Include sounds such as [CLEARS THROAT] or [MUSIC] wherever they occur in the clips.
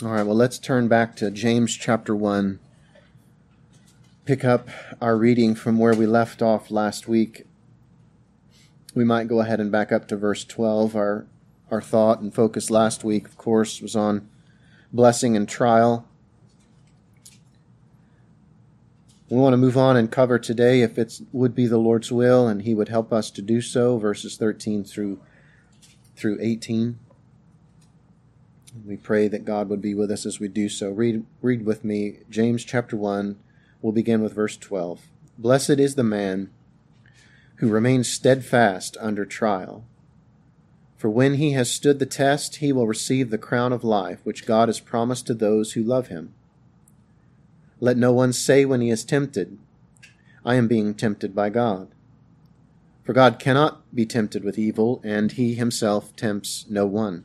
All right, well, let's turn back to James chapter 1. Pick up our reading from where we left off last week. We might go ahead and back up to verse 12. Our, our thought and focus last week, of course, was on blessing and trial. We want to move on and cover today, if it would be the Lord's will, and He would help us to do so, verses 13 through, through 18. We pray that God would be with us as we do so. Read, read with me James chapter 1. We'll begin with verse 12. Blessed is the man who remains steadfast under trial. For when he has stood the test, he will receive the crown of life which God has promised to those who love him. Let no one say when he is tempted, I am being tempted by God. For God cannot be tempted with evil, and he himself tempts no one.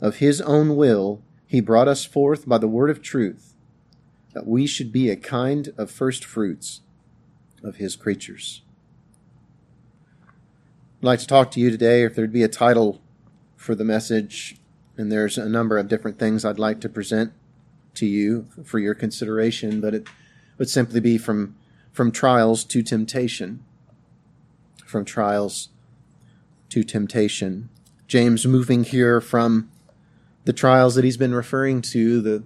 Of his own will, he brought us forth by the word of truth, that we should be a kind of first fruits of his creatures. I'd like to talk to you today, if there'd be a title for the message, and there's a number of different things I'd like to present to you for your consideration, but it would simply be from, from trials to temptation. From trials to temptation. James moving here from the trials that he's been referring to, the,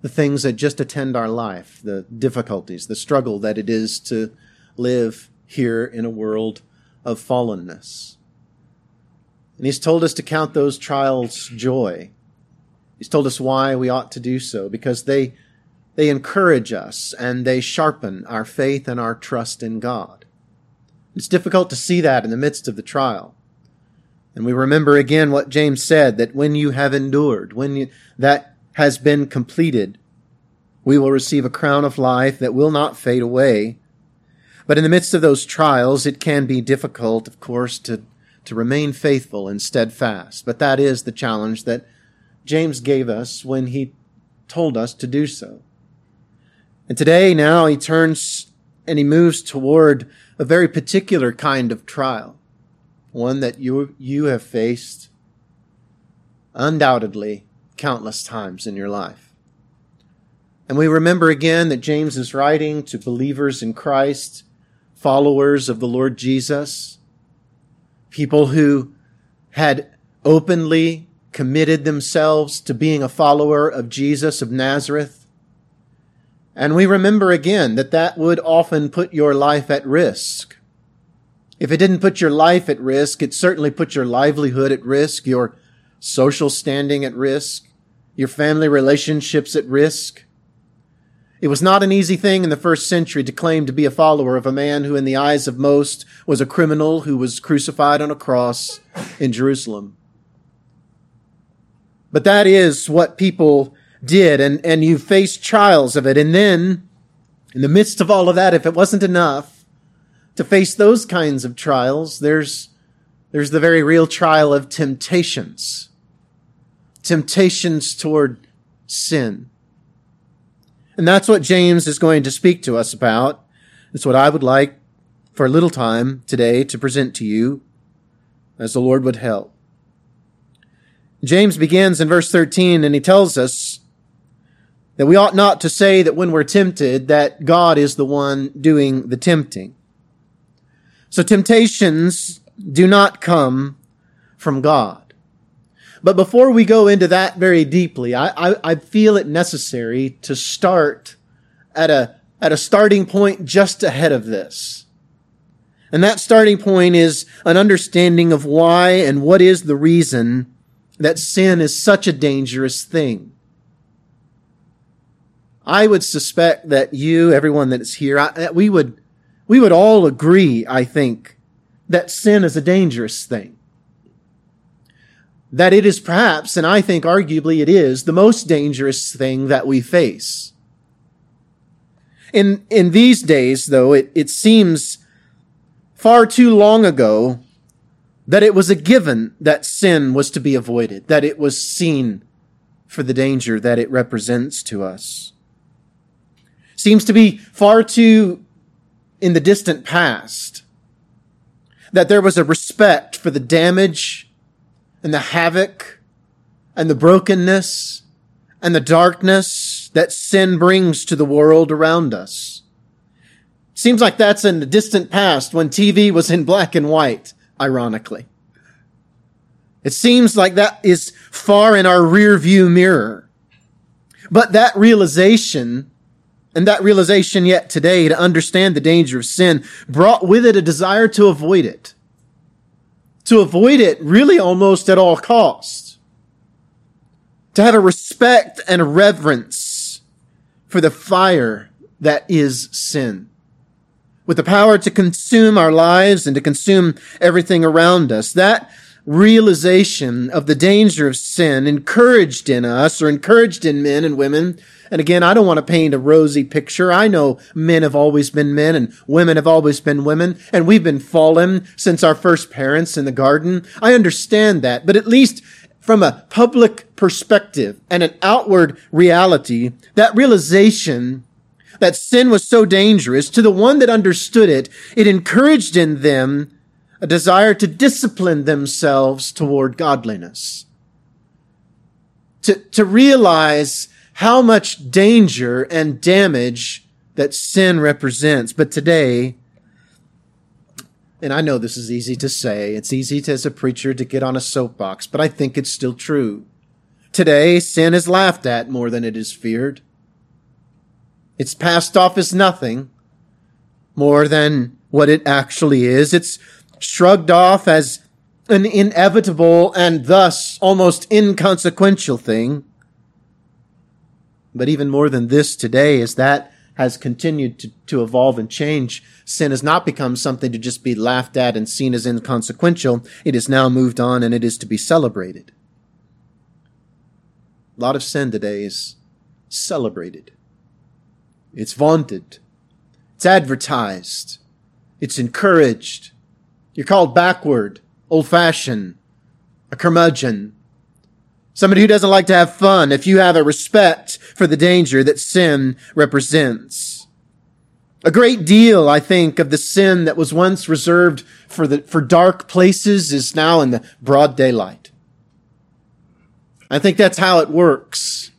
the things that just attend our life, the difficulties, the struggle that it is to live here in a world of fallenness. And he's told us to count those trials joy. He's told us why we ought to do so, because they, they encourage us and they sharpen our faith and our trust in God. It's difficult to see that in the midst of the trial. And we remember again what James said that when you have endured, when you, that has been completed, we will receive a crown of life that will not fade away. But in the midst of those trials, it can be difficult, of course, to, to remain faithful and steadfast. But that is the challenge that James gave us when he told us to do so. And today, now, he turns and he moves toward a very particular kind of trial one that you, you have faced undoubtedly countless times in your life. And we remember again that James is writing to believers in Christ, followers of the Lord Jesus, people who had openly committed themselves to being a follower of Jesus of Nazareth. And we remember again that that would often put your life at risk. If it didn't put your life at risk, it certainly put your livelihood at risk, your social standing at risk, your family relationships at risk. It was not an easy thing in the first century to claim to be a follower of a man who, in the eyes of most, was a criminal who was crucified on a cross in Jerusalem. But that is what people did, and, and you faced trials of it. And then, in the midst of all of that, if it wasn't enough, to face those kinds of trials, there's, there's the very real trial of temptations. Temptations toward sin. And that's what James is going to speak to us about. It's what I would like for a little time today to present to you as the Lord would help. James begins in verse 13 and he tells us that we ought not to say that when we're tempted that God is the one doing the tempting. So temptations do not come from God. But before we go into that very deeply, I, I, I, feel it necessary to start at a, at a starting point just ahead of this. And that starting point is an understanding of why and what is the reason that sin is such a dangerous thing. I would suspect that you, everyone that is here, I, we would we would all agree, I think, that sin is a dangerous thing. that it is perhaps, and I think arguably it is, the most dangerous thing that we face. In, in these days, though, it, it seems far too long ago that it was a given that sin was to be avoided, that it was seen for the danger that it represents to us. Seems to be far too in the distant past that there was a respect for the damage and the havoc and the brokenness and the darkness that sin brings to the world around us. Seems like that's in the distant past when TV was in black and white, ironically. It seems like that is far in our rear view mirror. But that realization and that realization yet today to understand the danger of sin brought with it a desire to avoid it. To avoid it really almost at all costs. To have a respect and a reverence for the fire that is sin. With the power to consume our lives and to consume everything around us. That realization of the danger of sin encouraged in us or encouraged in men and women and again, I don't want to paint a rosy picture. I know men have always been men and women have always been women, and we've been fallen since our first parents in the garden. I understand that, but at least from a public perspective and an outward reality, that realization that sin was so dangerous to the one that understood it, it encouraged in them a desire to discipline themselves toward godliness. To, to realize how much danger and damage that sin represents. But today, and I know this is easy to say, it's easy to, as a preacher to get on a soapbox, but I think it's still true. Today, sin is laughed at more than it is feared. It's passed off as nothing more than what it actually is. It's shrugged off as an inevitable and thus almost inconsequential thing. But even more than this today is that has continued to, to evolve and change. Sin has not become something to just be laughed at and seen as inconsequential. It has now moved on and it is to be celebrated. A lot of sin today is celebrated. It's vaunted. It's advertised. It's encouraged. You're called backward, old fashioned, a curmudgeon, Somebody who doesn't like to have fun if you have a respect for the danger that sin represents. A great deal, I think, of the sin that was once reserved for the, for dark places is now in the broad daylight. I think that's how it works.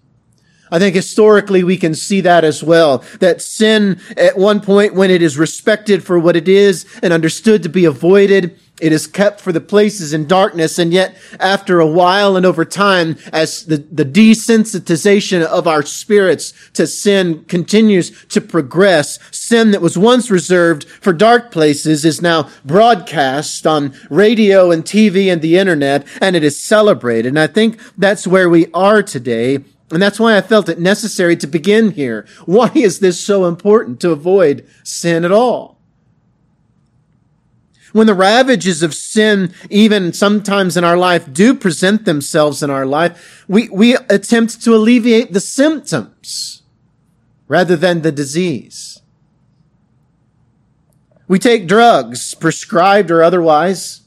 I think historically we can see that as well. That sin at one point when it is respected for what it is and understood to be avoided, it is kept for the places in darkness, and yet after a while and over time, as the, the desensitization of our spirits to sin continues to progress, sin that was once reserved for dark places is now broadcast on radio and TV and the internet, and it is celebrated. And I think that's where we are today. And that's why I felt it necessary to begin here. Why is this so important to avoid sin at all? When the ravages of sin, even sometimes in our life, do present themselves in our life, we, we attempt to alleviate the symptoms rather than the disease. We take drugs, prescribed or otherwise,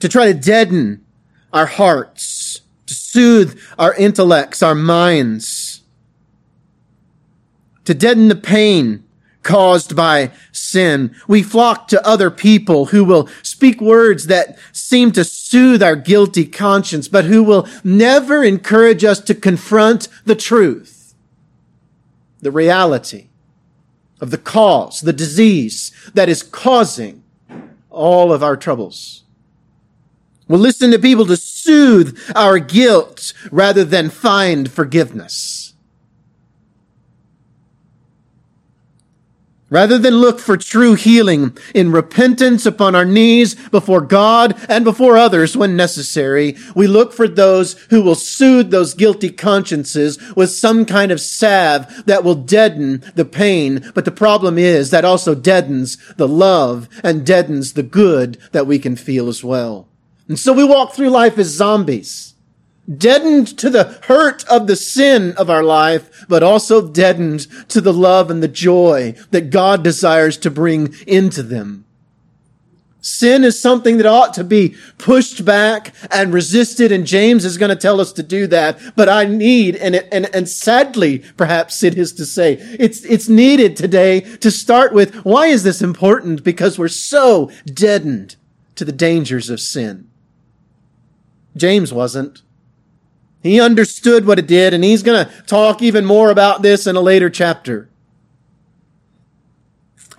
to try to deaden our hearts, to soothe our intellects, our minds, to deaden the pain caused by sin. We flock to other people who will speak words that seem to soothe our guilty conscience, but who will never encourage us to confront the truth, the reality of the cause, the disease that is causing all of our troubles. We'll listen to people to soothe our guilt rather than find forgiveness. Rather than look for true healing in repentance upon our knees before God and before others when necessary, we look for those who will soothe those guilty consciences with some kind of salve that will deaden the pain. But the problem is that also deadens the love and deadens the good that we can feel as well. And so we walk through life as zombies, deadened to the hurt of the sin of our life, but also deadened to the love and the joy that God desires to bring into them. Sin is something that ought to be pushed back and resisted, and James is going to tell us to do that. But I need, and, and, and sadly, perhaps it is to say, it's, it's needed today to start with, why is this important? Because we're so deadened to the dangers of sin. James wasn't. He understood what it did, and he's going to talk even more about this in a later chapter.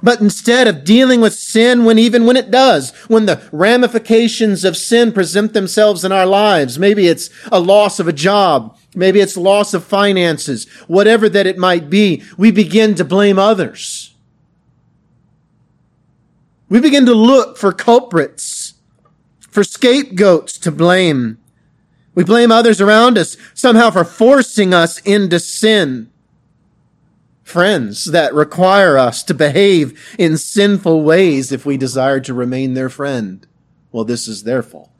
But instead of dealing with sin when even when it does, when the ramifications of sin present themselves in our lives, maybe it's a loss of a job, maybe it's loss of finances, whatever that it might be, we begin to blame others. We begin to look for culprits, for scapegoats to blame. We blame others around us somehow for forcing us into sin friends that require us to behave in sinful ways if we desire to remain their friend. Well, this is their fault.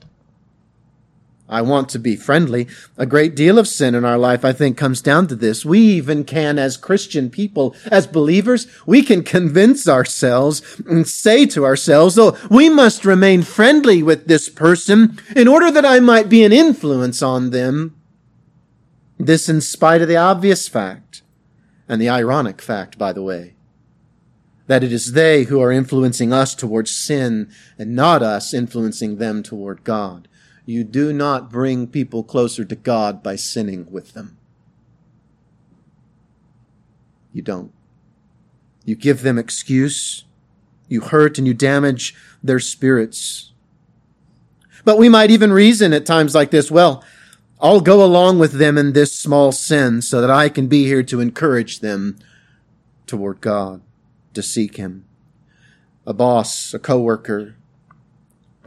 I want to be friendly. A great deal of sin in our life, I think, comes down to this. We even can, as Christian people, as believers, we can convince ourselves and say to ourselves, oh, we must remain friendly with this person in order that I might be an influence on them. This in spite of the obvious fact and the ironic fact, by the way, that it is they who are influencing us towards sin and not us influencing them toward God. You do not bring people closer to God by sinning with them. You don't. You give them excuse. You hurt and you damage their spirits. But we might even reason at times like this, well, I'll go along with them in this small sin so that I can be here to encourage them toward God, to seek Him. A boss, a coworker,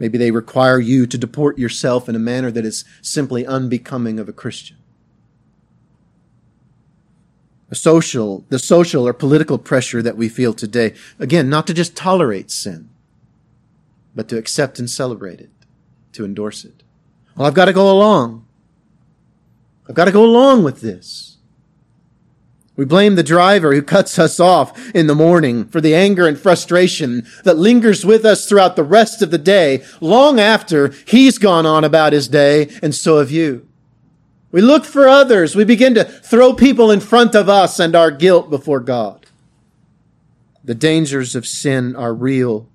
maybe they require you to deport yourself in a manner that is simply unbecoming of a Christian. A social, the social or political pressure that we feel today, again, not to just tolerate sin, but to accept and celebrate it, to endorse it. Well, I've got to go along. I've got to go along with this. We blame the driver who cuts us off in the morning for the anger and frustration that lingers with us throughout the rest of the day, long after he's gone on about his day, and so have you. We look for others. We begin to throw people in front of us and our guilt before God. The dangers of sin are real.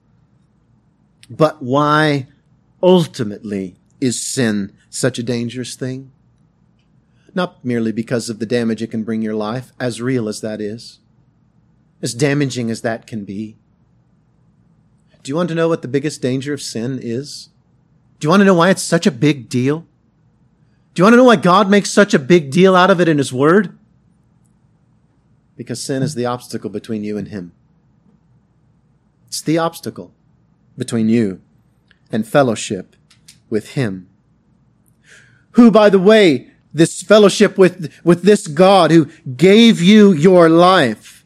But why ultimately is sin such a dangerous thing? Not merely because of the damage it can bring your life, as real as that is, as damaging as that can be. Do you want to know what the biggest danger of sin is? Do you want to know why it's such a big deal? Do you want to know why God makes such a big deal out of it in His Word? Because sin is the obstacle between you and Him. It's the obstacle between you and fellowship with Him. Who, by the way, this fellowship with, with this God who gave you your life,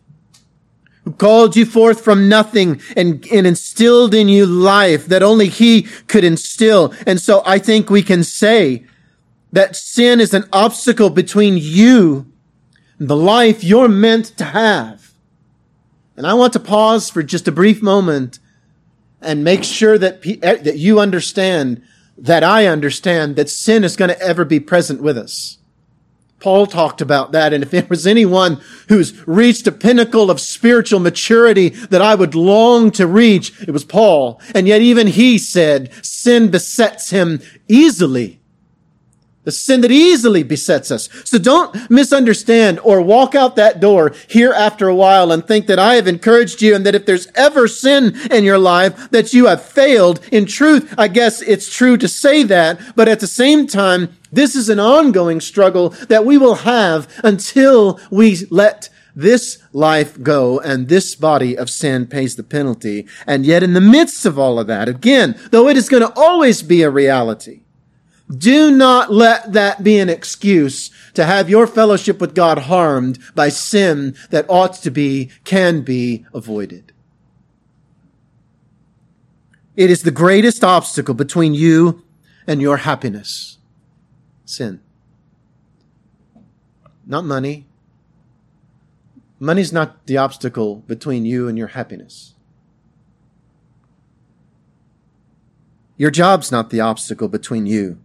who called you forth from nothing and, and instilled in you life that only he could instill. And so I think we can say that sin is an obstacle between you and the life you're meant to have. And I want to pause for just a brief moment and make sure that, that you understand that I understand that sin is going to ever be present with us. Paul talked about that. And if there was anyone who's reached a pinnacle of spiritual maturity that I would long to reach, it was Paul. And yet even he said sin besets him easily the sin that easily besets us. So don't misunderstand or walk out that door here after a while and think that I have encouraged you and that if there's ever sin in your life that you have failed. In truth, I guess it's true to say that, but at the same time, this is an ongoing struggle that we will have until we let this life go and this body of sin pays the penalty. And yet in the midst of all of that, again, though it is going to always be a reality, do not let that be an excuse to have your fellowship with God harmed by sin that ought to be, can be avoided. It is the greatest obstacle between you and your happiness? Sin. Not money. Money's not the obstacle between you and your happiness. Your job's not the obstacle between you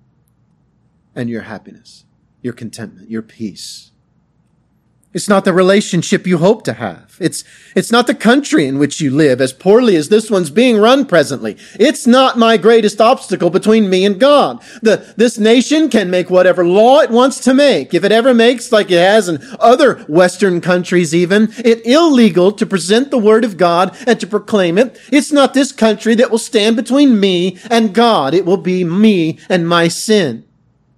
and your happiness, your contentment, your peace. It's not the relationship you hope to have. It's, it's not the country in which you live, as poorly as this one's being run presently. It's not my greatest obstacle between me and God. The, this nation can make whatever law it wants to make. If it ever makes, like it has in other Western countries even, it illegal to present the word of God and to proclaim it. It's not this country that will stand between me and God. It will be me and my sin,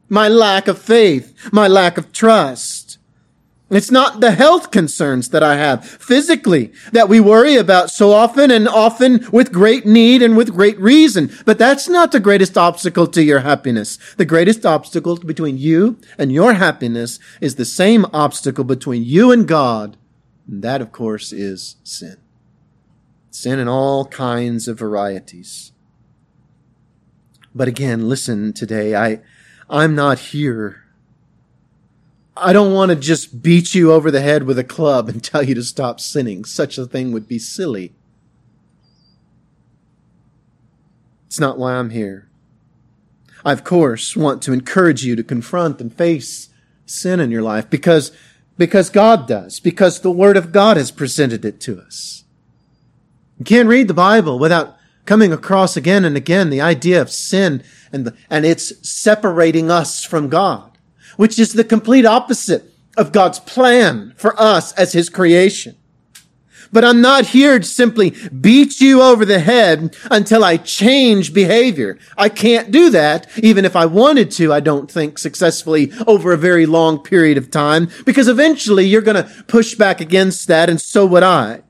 my lack of faith, my lack of trust. It's not the health concerns that I have physically that we worry about so often and often with great need and with great reason. But that's not the greatest obstacle to your happiness. The greatest obstacle between you and your happiness is the same obstacle between you and God. And that, of course, is sin. Sin in all kinds of varieties. But again, listen today. I, I'm not here I don't want to just beat you over the head with a club and [LAUGHS] tell you to stop sinning. Such a thing would be silly. It's not why I'm here. I, of course, want to encourage you to confront and face sin in your life because, because God does, because the Word of God has presented it to us. You can't read the Bible without coming across again and again the idea of sin and, the, and it's separating us from God which is the complete opposite of God's plan for us as His creation. But I'm not here to simply beat you over the head until I change behavior. I can't do that, even if I wanted to, I don't think successfully over a very long period of time, because eventually you're going to push back against that, and so would I.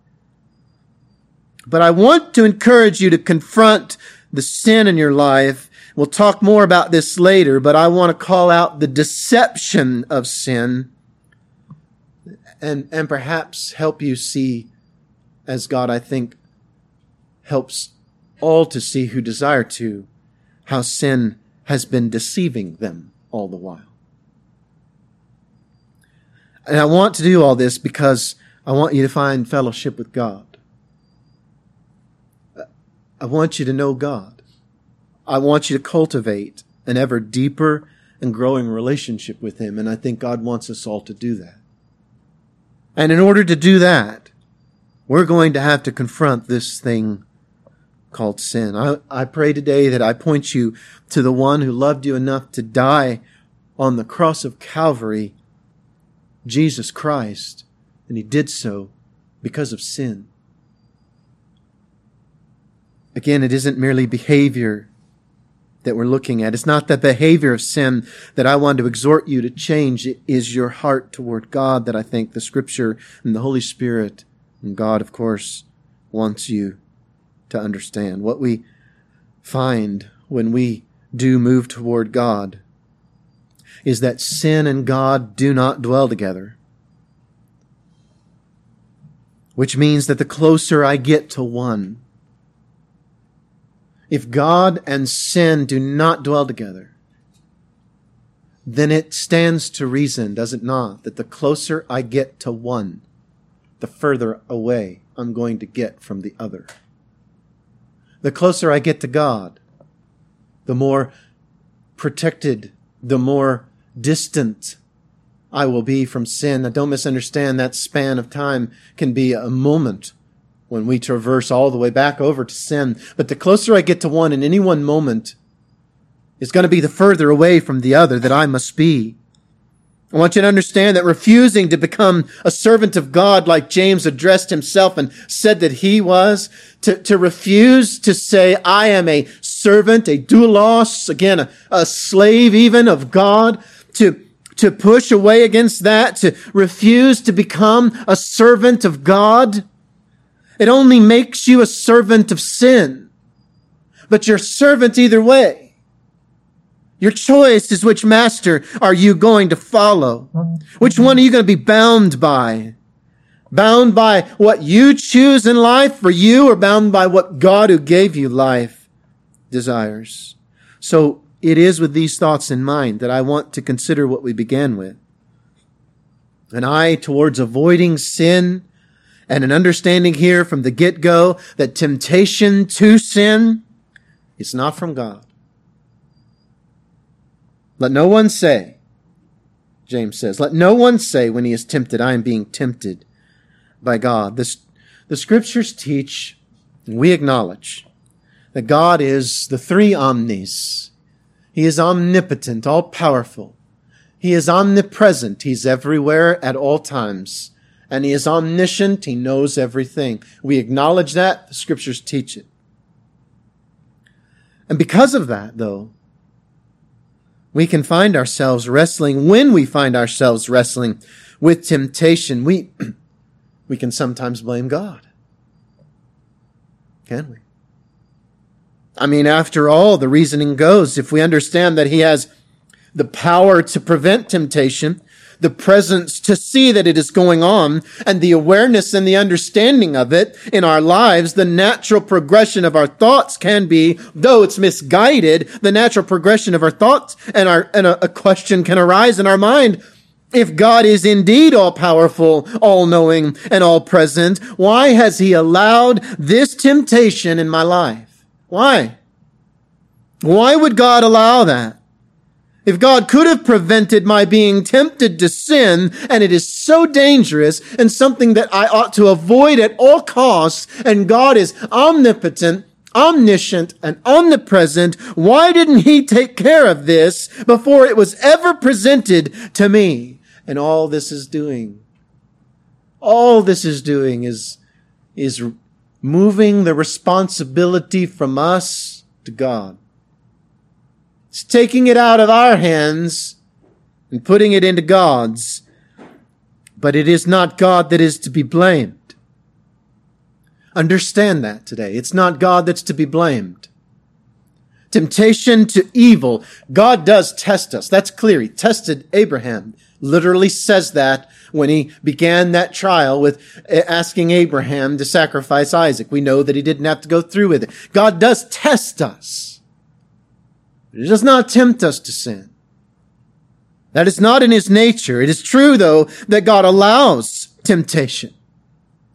But I want to encourage you to confront the sin in your life We'll talk more about this later, but I want to call out the deception of sin and, and perhaps help you see, as God, I think, helps all to see who desire to, how sin has been deceiving them all the while. And I want to do all this because I want you to find fellowship with God. I want you to know God. I want you to cultivate an ever deeper and growing relationship with Him. And I think God wants us all to do that. And in order to do that, we're going to have to confront this thing called sin. I, I pray today that I point you to the one who loved you enough to die on the cross of Calvary, Jesus Christ, and he did so because of sin. Again, it isn't merely behavior that we're looking at. It's not the behavior of sin that I want to exhort you to change. It is your heart toward God that I think the scripture and the Holy Spirit and God, of course, wants you to understand. What we find when we do move toward God is that sin and God do not dwell together. Which means that the closer I get to one, if God and sin do not dwell together, then it stands to reason, does it not, that the closer I get to one, the further away I'm going to get from the other. The closer I get to God, the more protected, the more distant I will be from sin. Now, don't misunderstand that span of time can be a moment when we traverse all the way back over to sin. But the closer I get to one in any one moment is going to be the further away from the other that I must be. I want you to understand that refusing to become a servant of God like James addressed himself and said that he was, to, to refuse to say, I am a servant, a doulos, again, a, a slave even of God, to, to push away against that, to refuse to become a servant of God, it only makes you a servant of sin. But you're servant either way. Your choice is which master are you going to follow? Which one are you going to be bound by? Bound by what you choose in life for you or bound by what God who gave you life desires? So it is with these thoughts in mind that I want to consider what we began with. An eye towards avoiding sin and an understanding here from the get-go that temptation to sin is not from God. Let no one say, James says, let no one say when he is tempted, I am being tempted by God. This, the scriptures teach, and we acknowledge, that God is the three omnis. He is omnipotent, all powerful. He is omnipresent. He's everywhere at all times. And he is omniscient. He knows everything. We acknowledge that. The scriptures teach it. And because of that, though, we can find ourselves wrestling, when we find ourselves wrestling with temptation, we, [CLEARS THROAT] we can sometimes blame God. Can we? I mean, after all, the reasoning goes, if we understand that He has the power to prevent temptation, the presence to see that it is going on, and the awareness and the understanding of it in our lives, the natural progression of our thoughts can be, though it's misguided, the natural progression of our thoughts and our, and a, a question can arise in our mind. If God is indeed all powerful, all knowing, and all present, why has He allowed this temptation in my life? Why? Why would God allow that? If God could have prevented my being tempted to sin, and it is so dangerous and something that I ought to avoid at all costs, and God is omnipotent, omniscient, and omnipresent, why didn't He take care of this before it was ever presented to me? And all this is doing, all this is doing is, is moving the responsibility from us to God. It's taking it out of our hands and putting it into God's. But it is not God that is to be blamed. Understand that today. It's not God that's to be blamed. Temptation to evil. God does test us. That's clear. He tested Abraham. Literally says that when he began that trial with asking Abraham to sacrifice Isaac. We know that he didn't have to go through with it. God does test us. It does not tempt us to sin. That is not in his nature. It is true, though, that God allows temptation.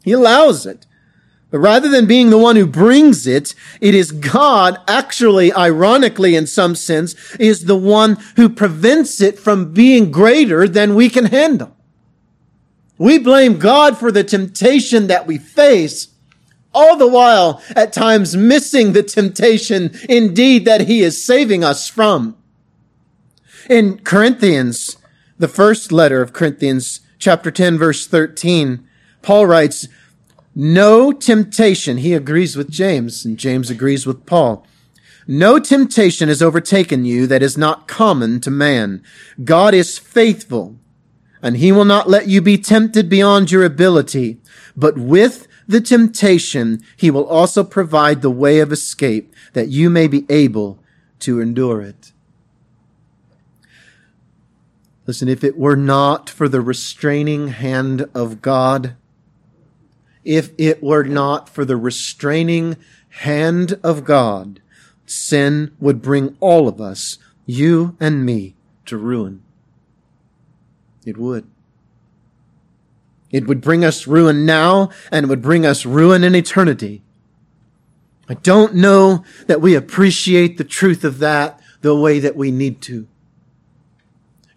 He allows it. But rather than being the one who brings it, it is God, actually, ironically, in some sense, is the one who prevents it from being greater than we can handle. We blame God for the temptation that we face all the while at times missing the temptation indeed that he is saving us from. In Corinthians, the first letter of Corinthians, chapter 10, verse 13, Paul writes, no temptation, he agrees with James, and James agrees with Paul. No temptation has overtaken you that is not common to man. God is faithful, and he will not let you be tempted beyond your ability, but with the temptation, he will also provide the way of escape that you may be able to endure it. Listen, if it were not for the restraining hand of God, if it were not for the restraining hand of God, sin would bring all of us, you and me, to ruin. It would. It would bring us ruin now and it would bring us ruin in eternity. I don't know that we appreciate the truth of that the way that we need to.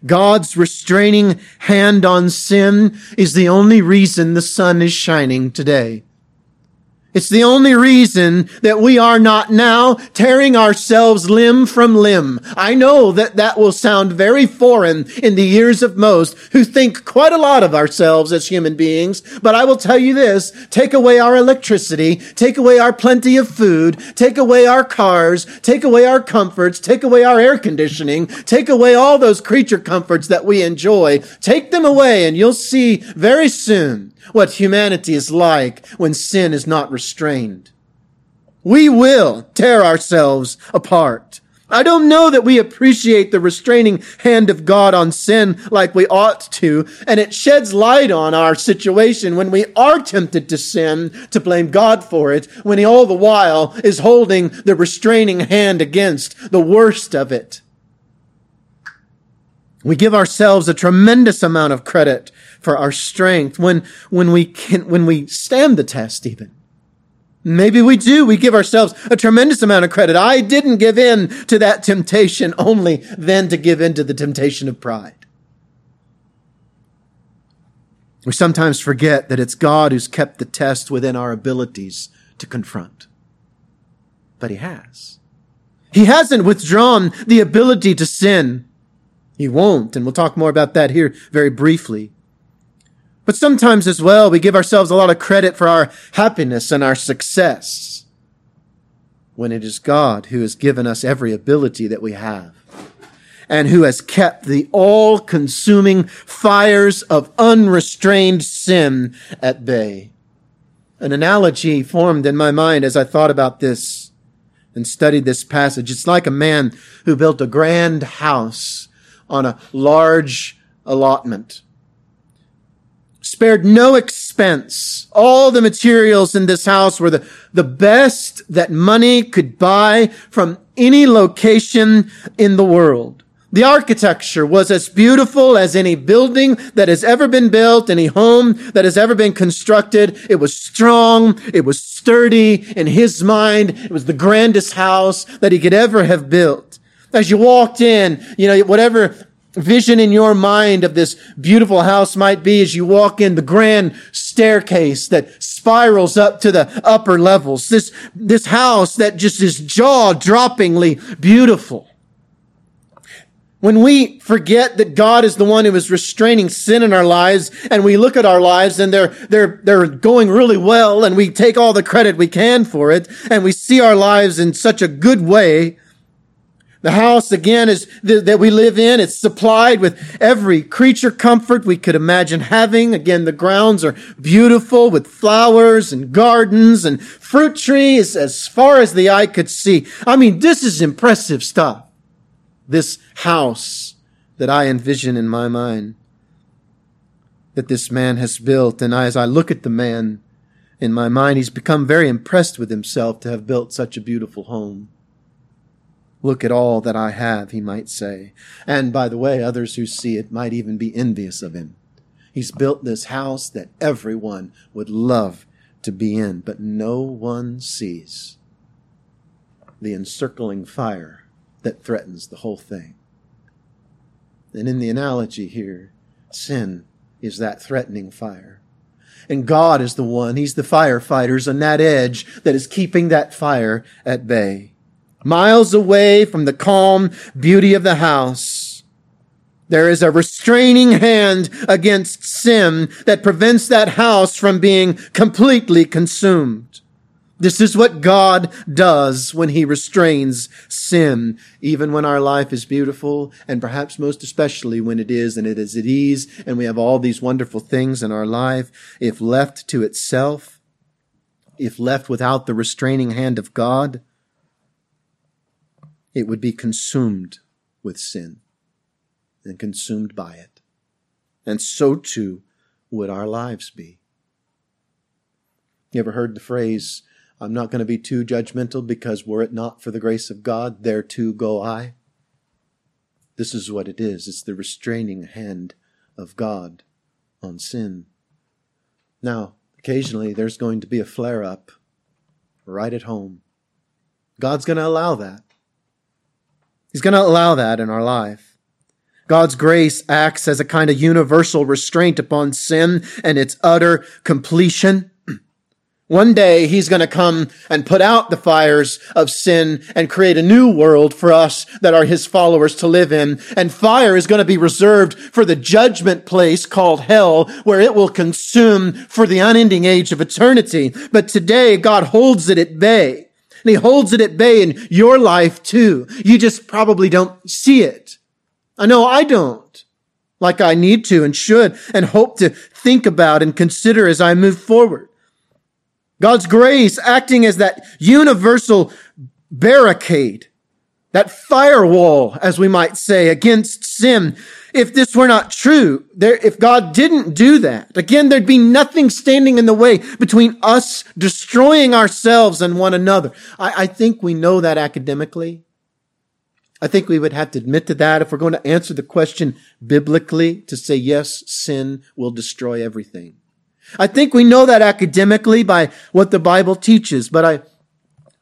God's restraining hand on sin is the only reason the sun is shining today. It's the only reason that we are not now tearing ourselves limb from limb. I know that that will sound very foreign in the ears of most who think quite a lot of ourselves as human beings, but I will tell you this, take away our electricity, take away our plenty of food, take away our cars, take away our comforts, take away our air conditioning, take away all those creature comforts that we enjoy, take them away and you'll see very soon what humanity is like when sin is not restrained. We will tear ourselves apart. I don't know that we appreciate the restraining hand of God on sin like we ought to, and it sheds light on our situation when we are tempted to sin to blame God for it, when He all the while is holding the restraining hand against the worst of it. We give ourselves a tremendous amount of credit for our strength when, when we can, when we stand the test even. Maybe we do. We give ourselves a tremendous amount of credit. I didn't give in to that temptation only then to give in to the temptation of pride. We sometimes forget that it's God who's kept the test within our abilities to confront. But He has. He hasn't withdrawn the ability to sin. He won't, and we'll talk more about that here very briefly. But sometimes as well, we give ourselves a lot of credit for our happiness and our success when it is God who has given us every ability that we have and who has kept the all consuming fires of unrestrained sin at bay. An analogy formed in my mind as I thought about this and studied this passage. It's like a man who built a grand house on a large allotment spared no expense. All the materials in this house were the, the best that money could buy from any location in the world. The architecture was as beautiful as any building that has ever been built, any home that has ever been constructed. It was strong. It was sturdy. In his mind, it was the grandest house that he could ever have built. As you walked in, you know, whatever vision in your mind of this beautiful house might be as you walk in the grand staircase that spirals up to the upper levels. This, this house that just is jaw droppingly beautiful. When we forget that God is the one who is restraining sin in our lives and we look at our lives and they're, they're, they're going really well and we take all the credit we can for it and we see our lives in such a good way, the house again is th- that we live in. It's supplied with every creature comfort we could imagine having. Again, the grounds are beautiful with flowers and gardens and fruit trees as far as the eye could see. I mean, this is impressive stuff. This house that I envision in my mind that this man has built. And as I look at the man in my mind, he's become very impressed with himself to have built such a beautiful home. Look at all that I have, he might say. And by the way, others who see it might even be envious of him. He's built this house that everyone would love to be in, but no one sees the encircling fire that threatens the whole thing. And in the analogy here, sin is that threatening fire. And God is the one, He's the firefighters on that edge that is keeping that fire at bay miles away from the calm beauty of the house. There is a restraining hand against sin that prevents that house from being completely consumed. This is what God does when he restrains sin, even when our life is beautiful, and perhaps most especially when it is, and it is at ease, and we have all these wonderful things in our life. If left to itself, if left without the restraining hand of God, it would be consumed with sin and consumed by it. And so too would our lives be. You ever heard the phrase, I'm not going to be too judgmental because were it not for the grace of God, there too go I? This is what it is. It's the restraining hand of God on sin. Now, occasionally there's going to be a flare up right at home. God's going to allow that. He's going to allow that in our life. God's grace acts as a kind of universal restraint upon sin and its utter completion. [CLEARS THROAT] One day he's going to come and put out the fires of sin and create a new world for us that are his followers to live in. And fire is going to be reserved for the judgment place called hell where it will consume for the unending age of eternity. But today God holds it at bay. And he holds it at bay in your life too. You just probably don't see it. I know I don't. Like I need to and should and hope to think about and consider as I move forward. God's grace acting as that universal barricade that firewall, as we might say, against sin. If this were not true, there, if God didn't do that, again, there'd be nothing standing in the way between us destroying ourselves and one another. I, I think we know that academically. I think we would have to admit to that if we're going to answer the question biblically to say, yes, sin will destroy everything. I think we know that academically by what the Bible teaches, but I,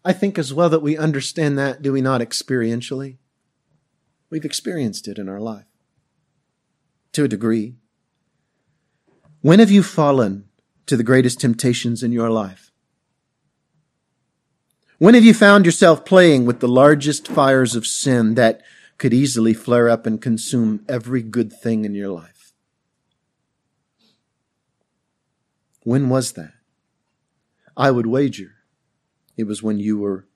I think as well that we understand that, do we not, experientially? We've experienced it in our life to a degree. When have you fallen to the greatest temptations in your life? When have you found yourself playing with the largest fires of sin that could easily flare up and consume every good thing in your life? When was that? I would wager it was when you were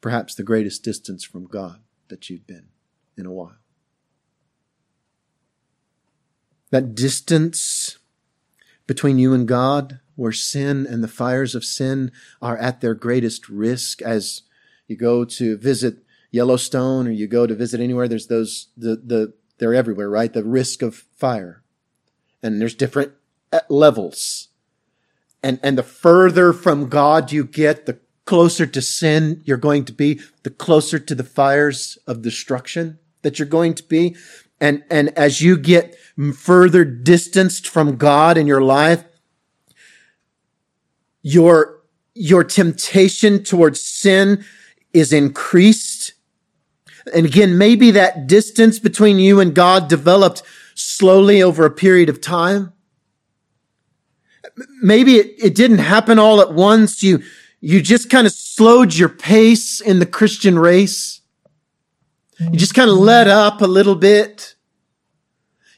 perhaps the greatest distance from God that you've been in a while. That distance between you and God, where sin and the fires of sin are at their greatest risk as you go to visit Yellowstone or you go to visit anywhere, there's those, the, the, they're everywhere, right? The risk of fire. And there's different uh, levels. And, and the further from God you get, the closer to sin you're going to be, the closer to the fires of destruction that you're going to be. And, and as you get further distanced from God in your life, your, your temptation towards sin is increased. And again, maybe that distance between you and God developed slowly over a period of time. Maybe it, it didn't happen all at once. You, you just kind of slowed your pace in the Christian race. You just kind of let up a little bit.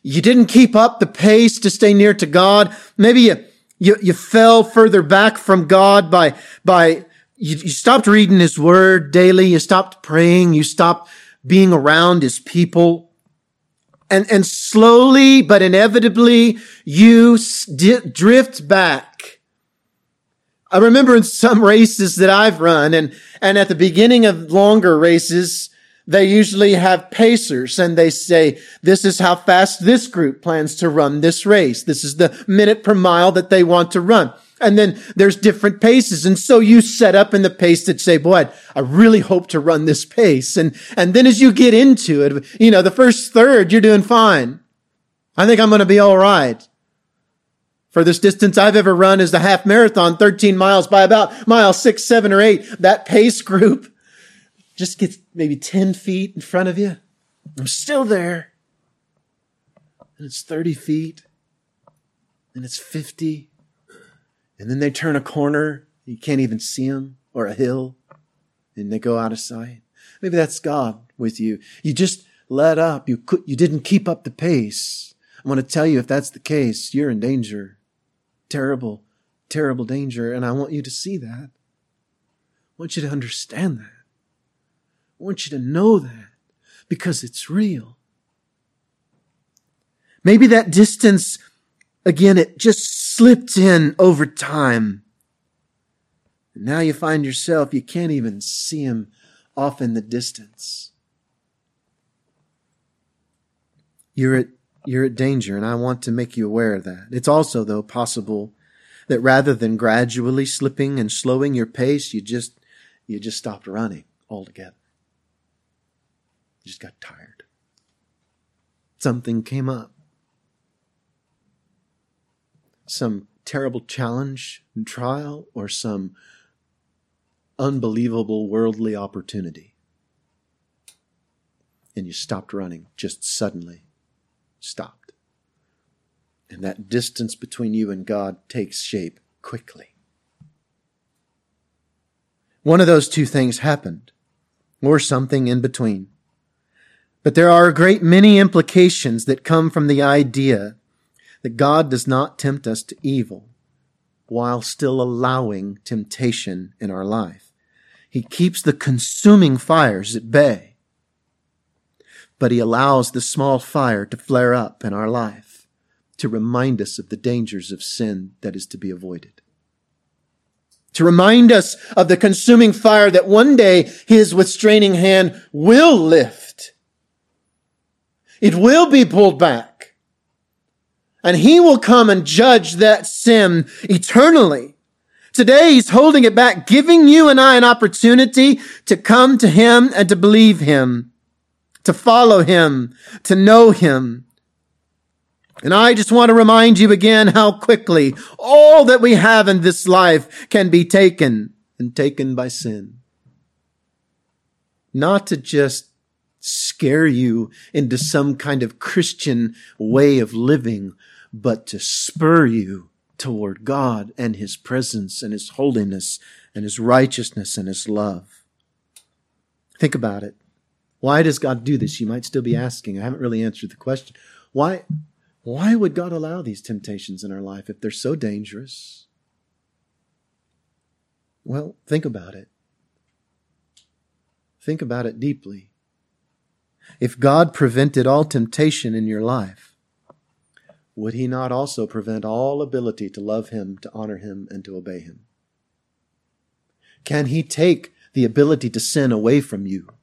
You didn't keep up the pace to stay near to God. Maybe you, you, you fell further back from God by, by, you, you stopped reading His Word daily. You stopped praying. You stopped being around His people. And, and slowly but inevitably, you drift back I remember in some races that I've run and, and at the beginning of longer races, they usually have pacers and they say, this is how fast this group plans to run this race. This is the minute per mile that they want to run. And then there's different paces. And so you set up in the pace that say, boy, I really hope to run this pace. And, and then as you get into it, you know, the first third, you're doing fine. I think I'm going to be all right. Furthest distance I've ever run is the half marathon, 13 miles by about mile six, seven, or eight. That pace group just gets maybe 10 feet in front of you. I'm still there. And it's 30 feet. And it's 50. And then they turn a corner. You can't even see them or a hill. And they go out of sight. Maybe that's God with you. You just let up. You could, you didn't keep up the pace. I want to tell you if that's the case, you're in danger terrible, terrible danger. And I want you to see that. I want you to understand that. I want you to know that because it's real. Maybe that distance, again, it just slipped in over time. And now you find yourself, you can't even see him off in the distance. You're at you're at danger, and I want to make you aware of that. It's also, though, possible that rather than gradually slipping and slowing your pace, you just you just stopped running altogether. You just got tired. Something came up. Some terrible challenge and trial, or some unbelievable worldly opportunity. And you stopped running just suddenly stopped. And that distance between you and God takes shape quickly. One of those two things happened, or something in between. But there are a great many implications that come from the idea that God does not tempt us to evil while still allowing temptation in our life. He keeps the consuming fires at bay but he allows the small fire to flare up in our life to remind us of the dangers of sin that is to be avoided. to remind us of the consuming fire that one day his withstraining hand will lift. It will be pulled back. And he will come and judge that sin eternally. Today he's holding it back, giving you and I an opportunity to come to him and to believe him, to follow him, to know him. And I just want to remind you again how quickly all that we have in this life can be taken and taken by sin. Not to just scare you into some kind of Christian way of living, but to spur you toward God and His presence and His holiness and His righteousness and His love. Think about it. Why does God do this? You might still be asking. I haven't really answered the question. Why, why would God allow these temptations in our life if they're so dangerous? Well, think about it. Think about it deeply. If God prevented all temptation in your life, would he not also prevent all ability to love him, to honor him, and to obey him? Can he take the ability to sin away from you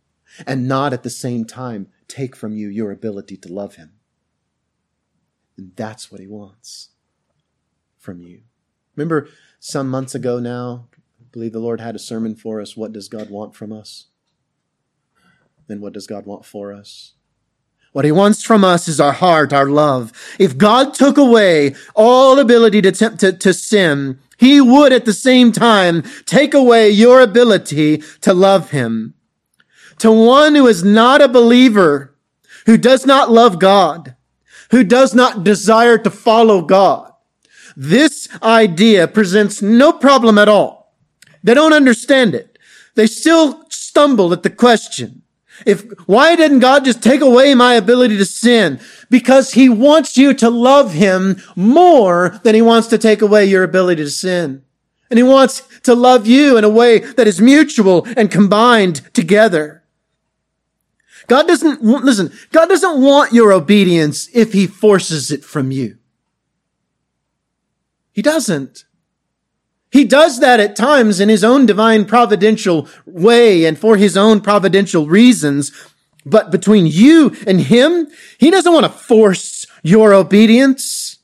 and not at the same time take from you your ability to love him? And that's what he wants from you. Remember some months ago now, I believe the Lord had a sermon for us. What does God want from us? And what does God want for us? What he wants from us is our heart, our love. If God took away all ability to, tempt, to, to sin, he would at the same time take away your ability to love him. To one who is not a believer, who does not love God, who does not desire to follow God. This idea presents no problem at all. They don't understand it. They still stumble at the question. If, why didn't God just take away my ability to sin? Because he wants you to love him more than he wants to take away your ability to sin. And he wants to love you in a way that is mutual and combined together. God doesn't, listen, God doesn't want your obedience if he forces it from you. He doesn't. He does that at times in his own divine providential way and for his own providential reasons. But between you and him, he doesn't want to force your obedience.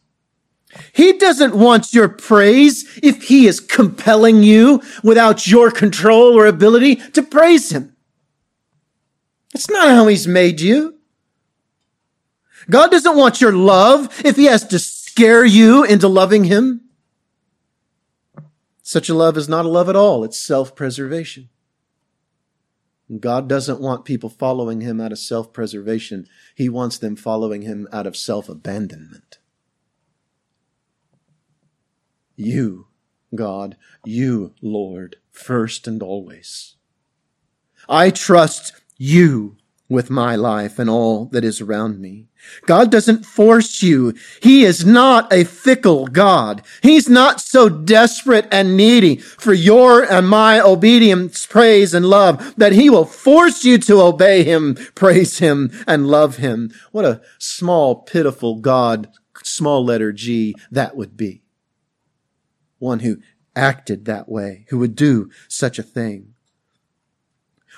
He doesn't want your praise if he is compelling you without your control or ability to praise him. That's not how He's made you. God doesn't want your love if He has to scare you into loving Him. Such a love is not a love at all. It's self-preservation. God doesn't want people following Him out of self-preservation. He wants them following Him out of self-abandonment. You, God, you, Lord, first and always. I trust you with my life and all that is around me. God doesn't force you. He is not a fickle God. He's not so desperate and needy for your and my obedience, praise, and love that he will force you to obey him, praise him, and love him. What a small, pitiful God, small letter G, that would be. One who acted that way, who would do such a thing.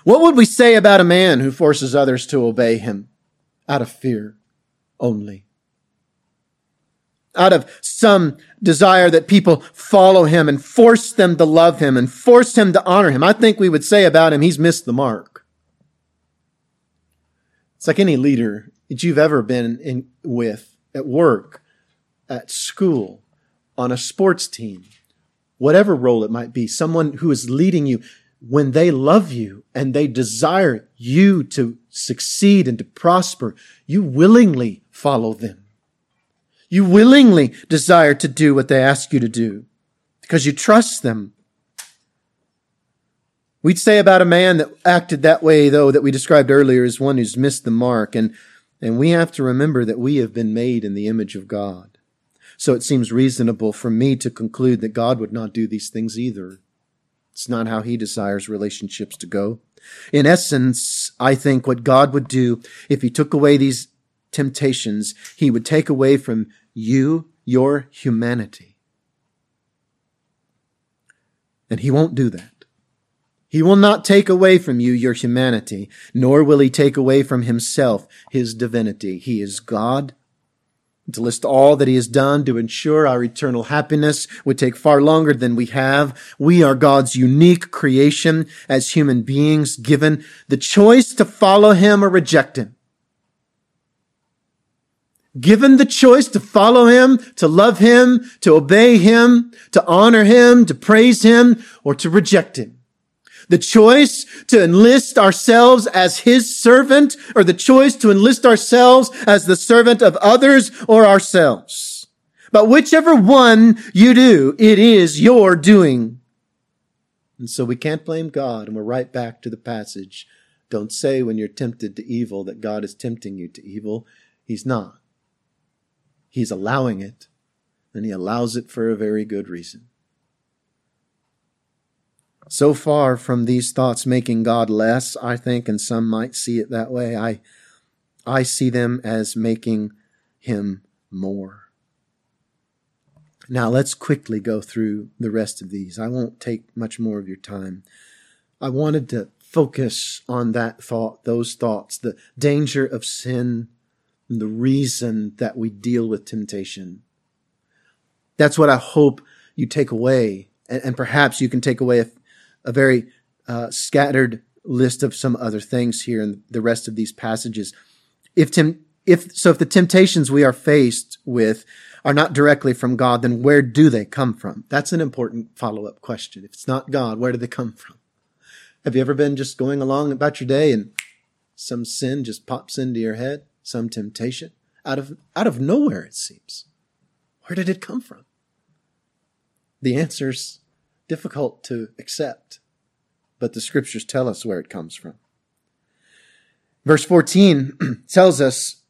What would we say about a man who forces others to obey him out of fear only? Out of some desire that people follow him and force them to love him and force him to honor him. I think we would say about him, he's missed the mark. It's like any leader that you've ever been in with at work, at school, on a sports team, whatever role it might be, someone who is leading you when they love you and they desire you to succeed and to prosper, you willingly follow them. You willingly desire to do what they ask you to do because you trust them. We'd say about a man that acted that way, though, that we described earlier as one who's missed the mark. And, and we have to remember that we have been made in the image of God. So it seems reasonable for me to conclude that God would not do these things either. It's not how he desires relationships to go. In essence, I think what God would do if he took away these temptations, he would take away from you your humanity. And he won't do that. He will not take away from you your humanity, nor will he take away from himself his divinity. He is God. To list all that he has done to ensure our eternal happiness would take far longer than we have. We are God's unique creation as human beings given the choice to follow him or reject him. Given the choice to follow him, to love him, to obey him, to honor him, to praise him, or to reject him. The choice to enlist ourselves as his servant or the choice to enlist ourselves as the servant of others or ourselves. But whichever one you do, it is your doing. And so we can't blame God. And we're right back to the passage. Don't say when you're tempted to evil that God is tempting you to evil. He's not. He's allowing it, and He allows it for a very good reason. So far from these thoughts making God less, I think, and some might see it that way, I, I see them as making Him more. Now let's quickly go through the rest of these. I won't take much more of your time. I wanted to focus on that thought, those thoughts, the danger of sin the reason that we deal with temptation. That's what I hope you take away. And, and perhaps you can take away a, a very uh, scattered list of some other things here in the rest of these passages. If, if so, if the temptations we are faced with are not directly from God, then where do they come from? That's an important follow up question. If it's not God, where do they come from? Have you ever been just going along about your day and some sin just pops into your head? some temptation out of out of nowhere it seems where did it come from the answer's difficult to accept but the scriptures tell us where it comes from verse 14 [CLEARS THROAT] tells us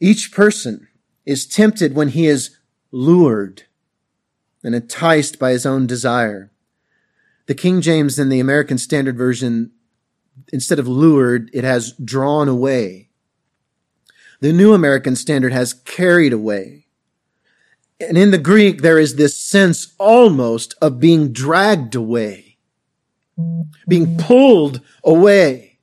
each person is tempted when he is lured and enticed by his own desire the king james and the american standard version instead of lured, it has drawn away. The New American Standard has carried away. And in the Greek, there is this sense almost of being dragged away, being pulled away.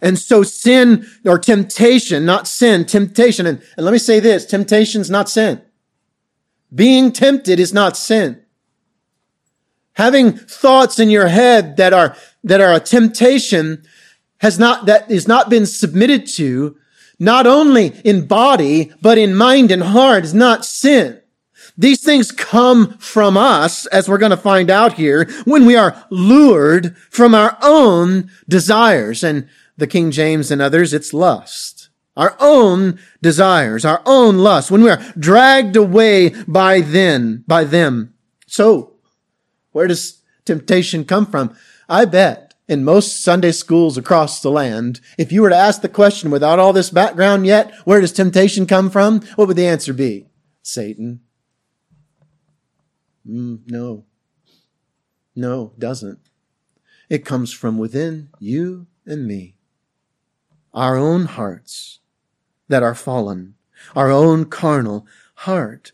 And so sin or temptation, not sin, temptation. And, and let me say this, temptation's not sin. Being tempted is not sin. Having thoughts in your head that are that are a temptation has not, that is not been submitted to, not only in body, but in mind and heart is not sin. These things come from us, as we're going to find out here, when we are lured from our own desires. And the King James and others, it's lust. Our own desires, our own lust, when we are dragged away by then, by them. So, where does temptation come from? I bet in most Sunday schools across the land, if you were to ask the question without all this background yet, where does temptation come from? What would the answer be? Satan. Mm, no. No, doesn't. It comes from within you and me. Our own hearts that are fallen, our own carnal heart.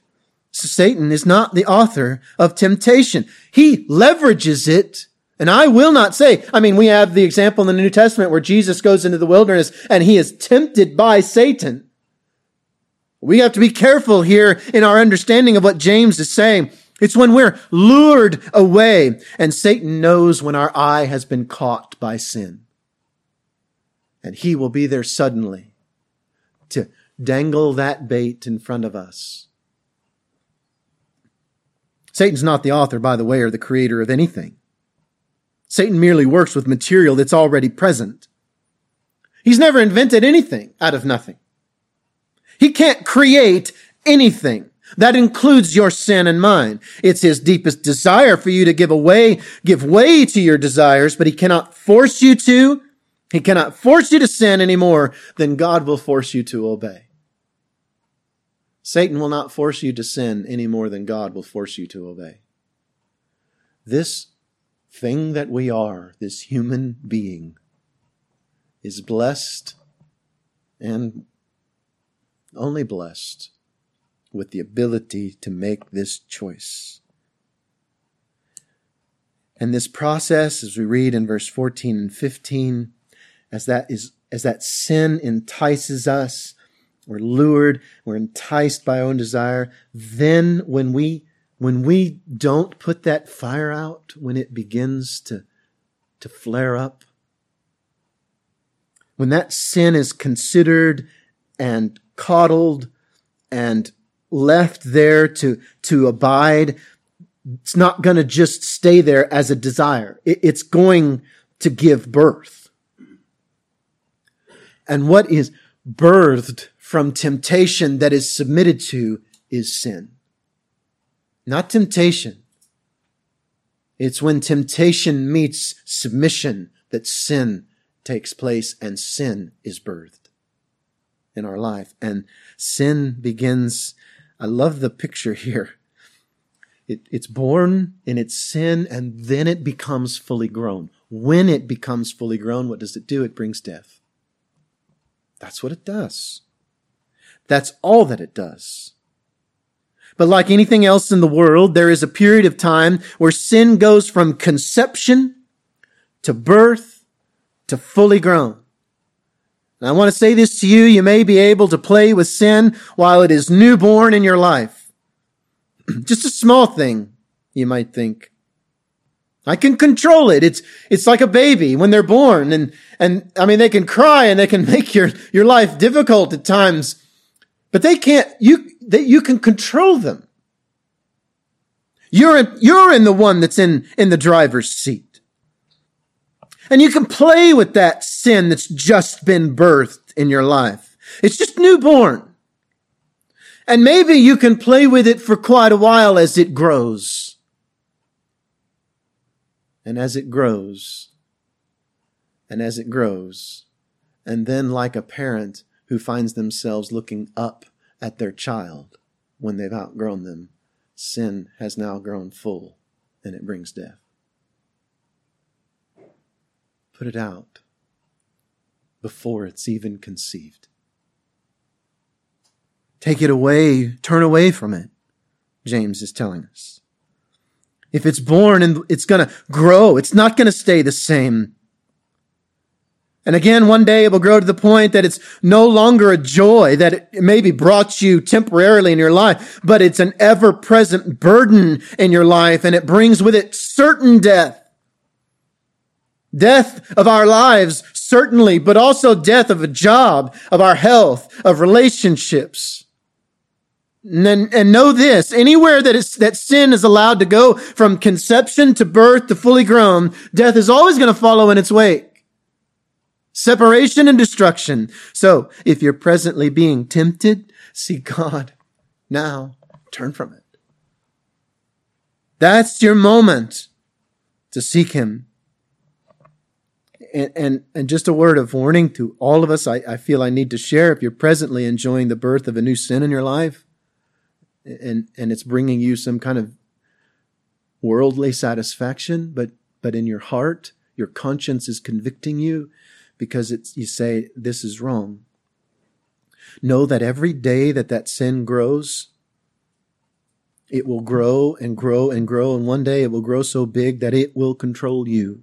So Satan is not the author of temptation. He leverages it and I will not say, I mean, we have the example in the New Testament where Jesus goes into the wilderness and he is tempted by Satan. We have to be careful here in our understanding of what James is saying. It's when we're lured away and Satan knows when our eye has been caught by sin. And he will be there suddenly to dangle that bait in front of us. Satan's not the author, by the way, or the creator of anything. Satan merely works with material that's already present. He's never invented anything out of nothing. He can't create anything. That includes your sin and mine. It's his deepest desire for you to give away, give way to your desires, but he cannot force you to. He cannot force you to sin any more than God will force you to obey. Satan will not force you to sin any more than God will force you to obey. This thing that we are, this human being, is blessed and only blessed with the ability to make this choice. And this process, as we read in verse 14 and 15, as that is, as that sin entices us, we're lured, we're enticed by our own desire, then when we, when we don't put that fire out, when it begins to, to flare up, when that sin is considered and coddled and left there to, to abide, it's not going to just stay there as a desire. it's going to give birth. And what is birthed from temptation that is submitted to is sin. Not temptation. It's when temptation meets submission that sin takes place and sin is birthed in our life. And sin begins, I love the picture here. It, it's born in its sin and then it becomes fully grown. When it becomes fully grown, what does it do? It brings death. That's what it does. That's all that it does. But like anything else in the world, there is a period of time where sin goes from conception to birth to fully grown. And I want to say this to you. You may be able to play with sin while it is newborn in your life. [CLEARS THROAT] Just a small thing, you might think. I can control it. It's, it's like a baby when they're born and, and I mean, they can cry and they can [LAUGHS] make your, your life difficult at times, but they can't, you, that you can control them. You're in, you're in the one that's in, in the driver's seat. And you can play with that sin that's just been birthed in your life. It's just newborn. And maybe you can play with it for quite a while as it grows. And as it grows, and as it grows, and then like a parent who finds themselves looking up at their child when they've outgrown them, sin has now grown full and it brings death. Put it out before it's even conceived. Take it away, turn away from it, James is telling us. If it's born and it's gonna grow, it's not gonna stay the same. And again, one day it will grow to the point that it's no longer a joy that it maybe brought you temporarily in your life, but it's an ever present burden in your life and it brings with it certain death. Death of our lives, certainly, but also death of a job, of our health, of relationships. And, and know this, anywhere that, is, that sin is allowed to go from conception to birth to fully grown, death is always going to follow in its wake. Separation and destruction. So if you're presently being tempted, see God now. Turn from it. That's your moment to seek Him. And, and, and just a word of warning to all of us, I, I feel I need to share if you're presently enjoying the birth of a new sin in your life, and and it's bringing you some kind of worldly satisfaction but but in your heart your conscience is convicting you because it's you say this is wrong. Know that every day that that sin grows it will grow and grow and grow and one day it will grow so big that it will control you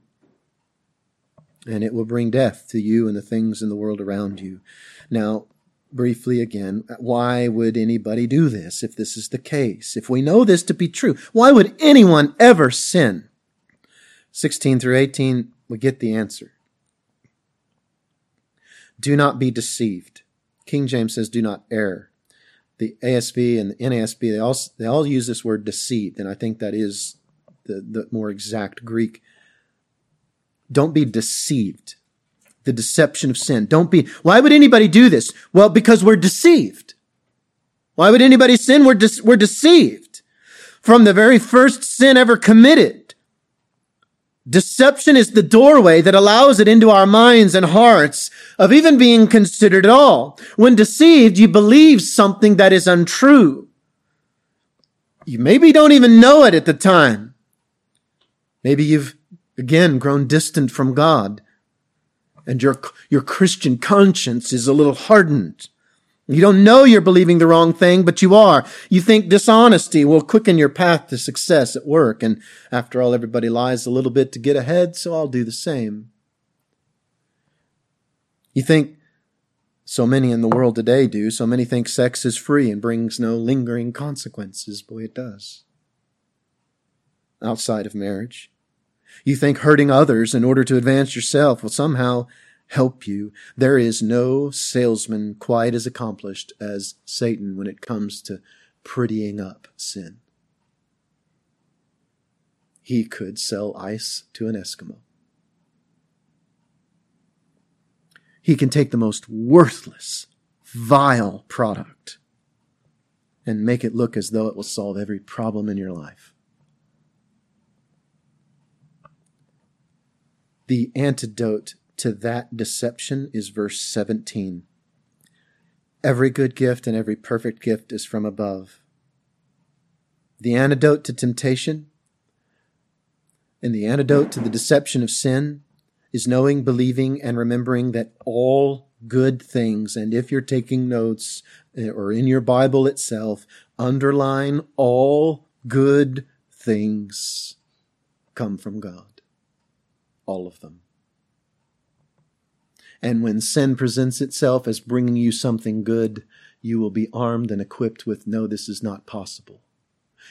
and it will bring death to you and the things in the world around you now briefly again, why would anybody do this if this is the case? If we know this to be true, why would anyone ever sin? 16 through 18, we get the answer. Do not be deceived. King James says, do not err. The ASV and the NASB, they all, they all use this word deceived, and I think that is the, the more exact Greek. Don't be deceived the deception of sin. Don't be, why would anybody do this? Well, because we're deceived. Why would anybody sin? We're, de- we're deceived. From the very first sin ever committed. Deception is the doorway that allows it into our minds and hearts of even being considered at all. When deceived, you believe something that is untrue. You maybe don't even know it at the time. Maybe you've again grown distant from God and your, your Christian conscience is a little hardened. You don't know you're believing the wrong thing, but you are. You think dishonesty will quicken your path to success at work. And after all, everybody lies a little bit to get ahead, so I'll do the same. You think so many in the world today do. So many think sex is free and brings no lingering consequences. Boy, it does. Outside of marriage. You think hurting others in order to advance yourself will somehow help you. There is no salesman quite as accomplished as Satan when it comes to prettying up sin. He could sell ice to an Eskimo. He can take the most worthless, vile product and make it look as though it will solve every problem in your life. The antidote to that deception is verse 17. Every good gift and every perfect gift is from above. The antidote to temptation and the antidote to the deception of sin is knowing, believing, and remembering that all good things, and if you're taking notes eh, or in your Bible itself, underline all good things come from God. All of them. And when sin presents itself as bringing you something good, you will be armed and equipped with, no, this is not possible.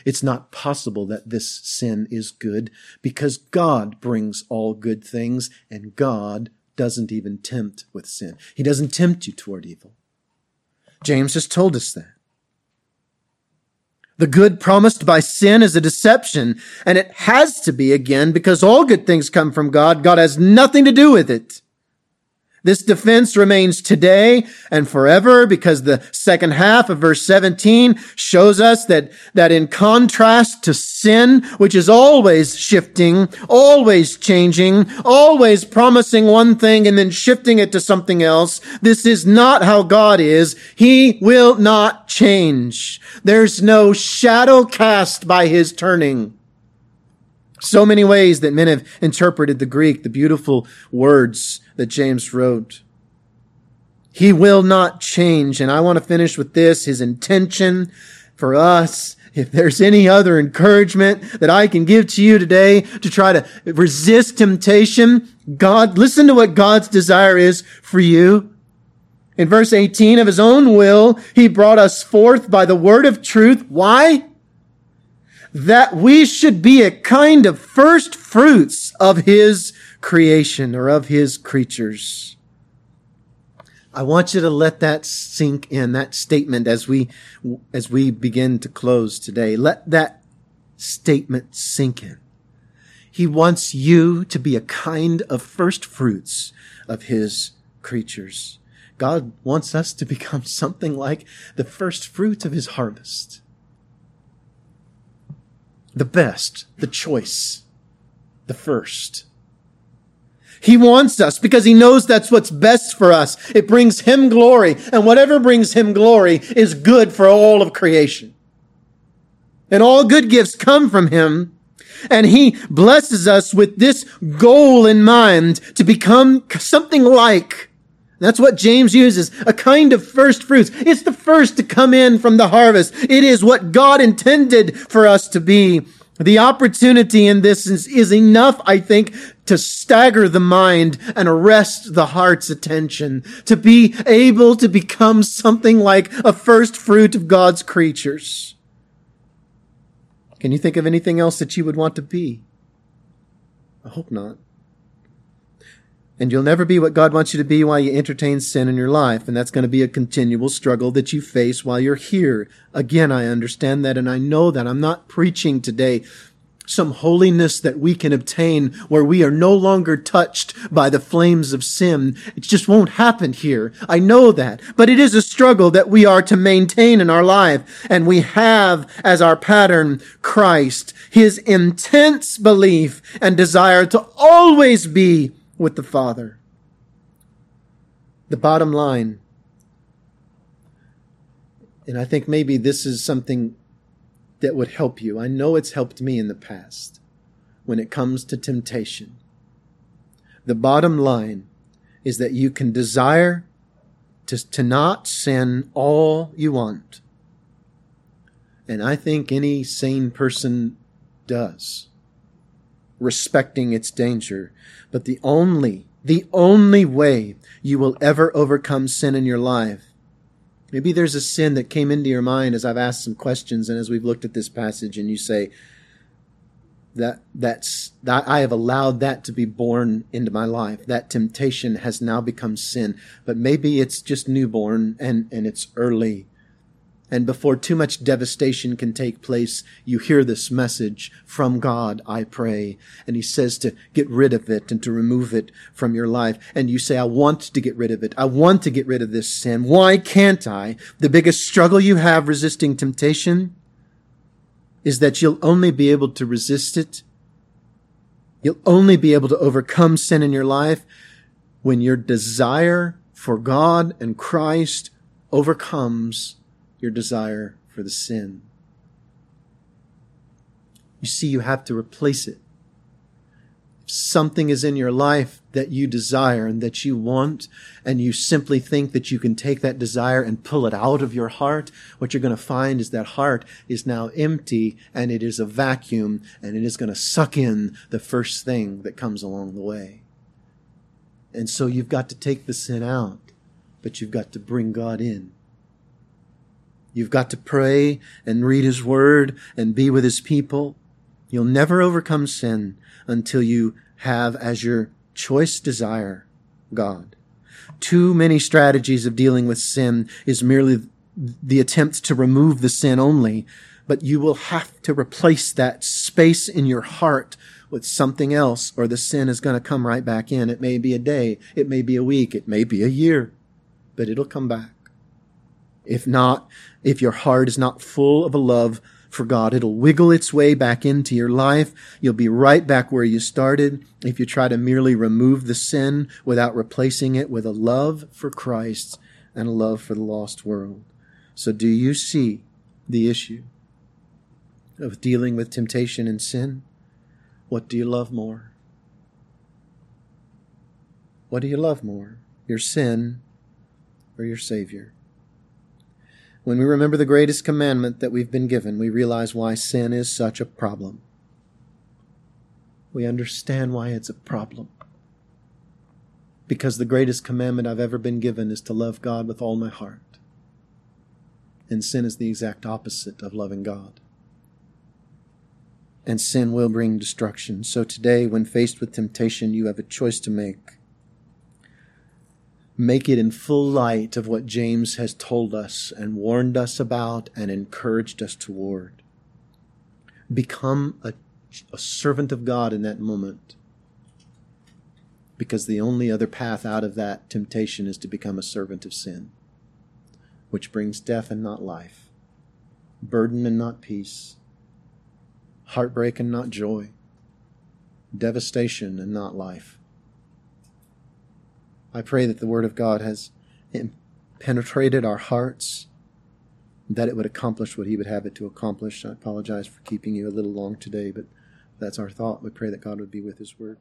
It's not possible that this sin is good because God brings all good things and God doesn't even tempt with sin. He doesn't tempt you toward evil. James has told us that. The good promised by sin is a deception, and it has to be again because all good things come from God. God has nothing to do with it. This defense remains today and forever because the second half of verse 17 shows us that, that in contrast to sin, which is always shifting, always changing, always promising one thing and then shifting it to something else, this is not how God is. He will not change. There's no shadow cast by his turning. So many ways that men have interpreted the Greek, the beautiful words that James wrote. He will not change. And I want to finish with this. His intention for us, if there's any other encouragement that I can give to you today to try to resist temptation, God, listen to what God's desire is for you. In verse 18 of his own will, he brought us forth by the word of truth. Why? That we should be a kind of first fruits of his creation or of his creatures. I want you to let that sink in, that statement as we, as we begin to close today. Let that statement sink in. He wants you to be a kind of first fruits of his creatures. God wants us to become [LAUGHS] something like the first fruits of his harvest. The best, the choice, the first. He wants us because he knows that's what's best for us. It brings him glory, and whatever brings him glory is good for all of creation. And all good gifts come from him. And he blesses us with this goal in mind to become something like. That's what James uses, a kind of first fruits. It's the first to come in from the harvest. It is what God intended for us to be. The opportunity in this is, is, enough, I think, to stagger the mind and arrest the heart's attention, to be able to become something like a first fruit of God's creatures. Can you think of anything else that you would want to be? I hope not. And you'll never be what God wants you to be while you entertain sin in your life. And that's going to be a continual struggle that you face while you're here. Again, I understand that and I know that. I'm not preaching today some holiness that we can obtain where we are no longer touched by the flames of sin. It just won't happen here. I know that. But it is a struggle that we are to maintain in our life. And we have as our pattern Christ, his intense belief and desire to always be with the Father. The bottom line, and I think maybe this is something that would help you. I know it's helped me in the past when it comes to temptation. The bottom line is that you can desire to, to not sin all you want. And I think any sane person does, respecting its danger. But the only, the only way you will ever overcome sin in your life Maybe there's a sin that came into your mind as I've asked some questions and as we've looked at this passage, and you say, that that's that I have allowed that to be born into my life. That temptation has now become sin. But maybe it's just newborn and, and it's early. And before too much devastation can take place, you hear this message from God, I pray. And He says to get rid of it and to remove it from your life. And you say, I want to get rid of it. I want to get rid of this sin. Why can't I? The biggest struggle you have resisting temptation is that you'll only be able to resist it. You'll only be able to overcome sin in your life when your desire for God and Christ overcomes your desire for the sin. You see, you have to replace it If something is in your life that you desire and that you want, and you simply think that you can take that desire and pull it out of your heart, what you're going to find is that heart is now empty and it is a vacuum and it is going to suck in the first thing that comes along the way. And so you've got to take the sin out, but you've got to bring God in. You've got to pray and read His Word and be with His people. You'll never overcome sin until you have as your choice desire God. Too many strategies of dealing with sin is merely the attempt to remove the sin only, but you will have to replace that space in your heart with something else or the sin is going to come right back in. It may be a day, it may be a week, it may be a year, but it'll come back. If not, if your heart is not full of a love for God. It'll wiggle its way back into your life. You'll be right back where you started if you try to merely remove the sin without replacing it with a love for Christ and a love for the lost world. So do you see the issue of dealing with temptation and sin? What do you love more? What do you love more? Your sin or your Savior? When we remember the greatest commandment that we've been given, we realize why sin is such a problem. We understand why it's a problem. Because the greatest commandment I've ever been given is to love God with all my heart. And sin is the exact opposite of loving God. And sin will bring destruction. So today, when faced with temptation, you have a choice to make make it in full light of what James has told us and warned us about and encouraged us toward. Become a, a servant of God in that moment. Because the only other path out of that temptation is to become a servant of sin, which brings death and not life, burden and not peace, heartbreak and not joy, devastation and not life. I pray that the Word of God has penetrated our hearts, that it would accomplish what He would have it to accomplish. I apologize for keeping you a little long today, but that's our thought. We pray that God would be with His Word.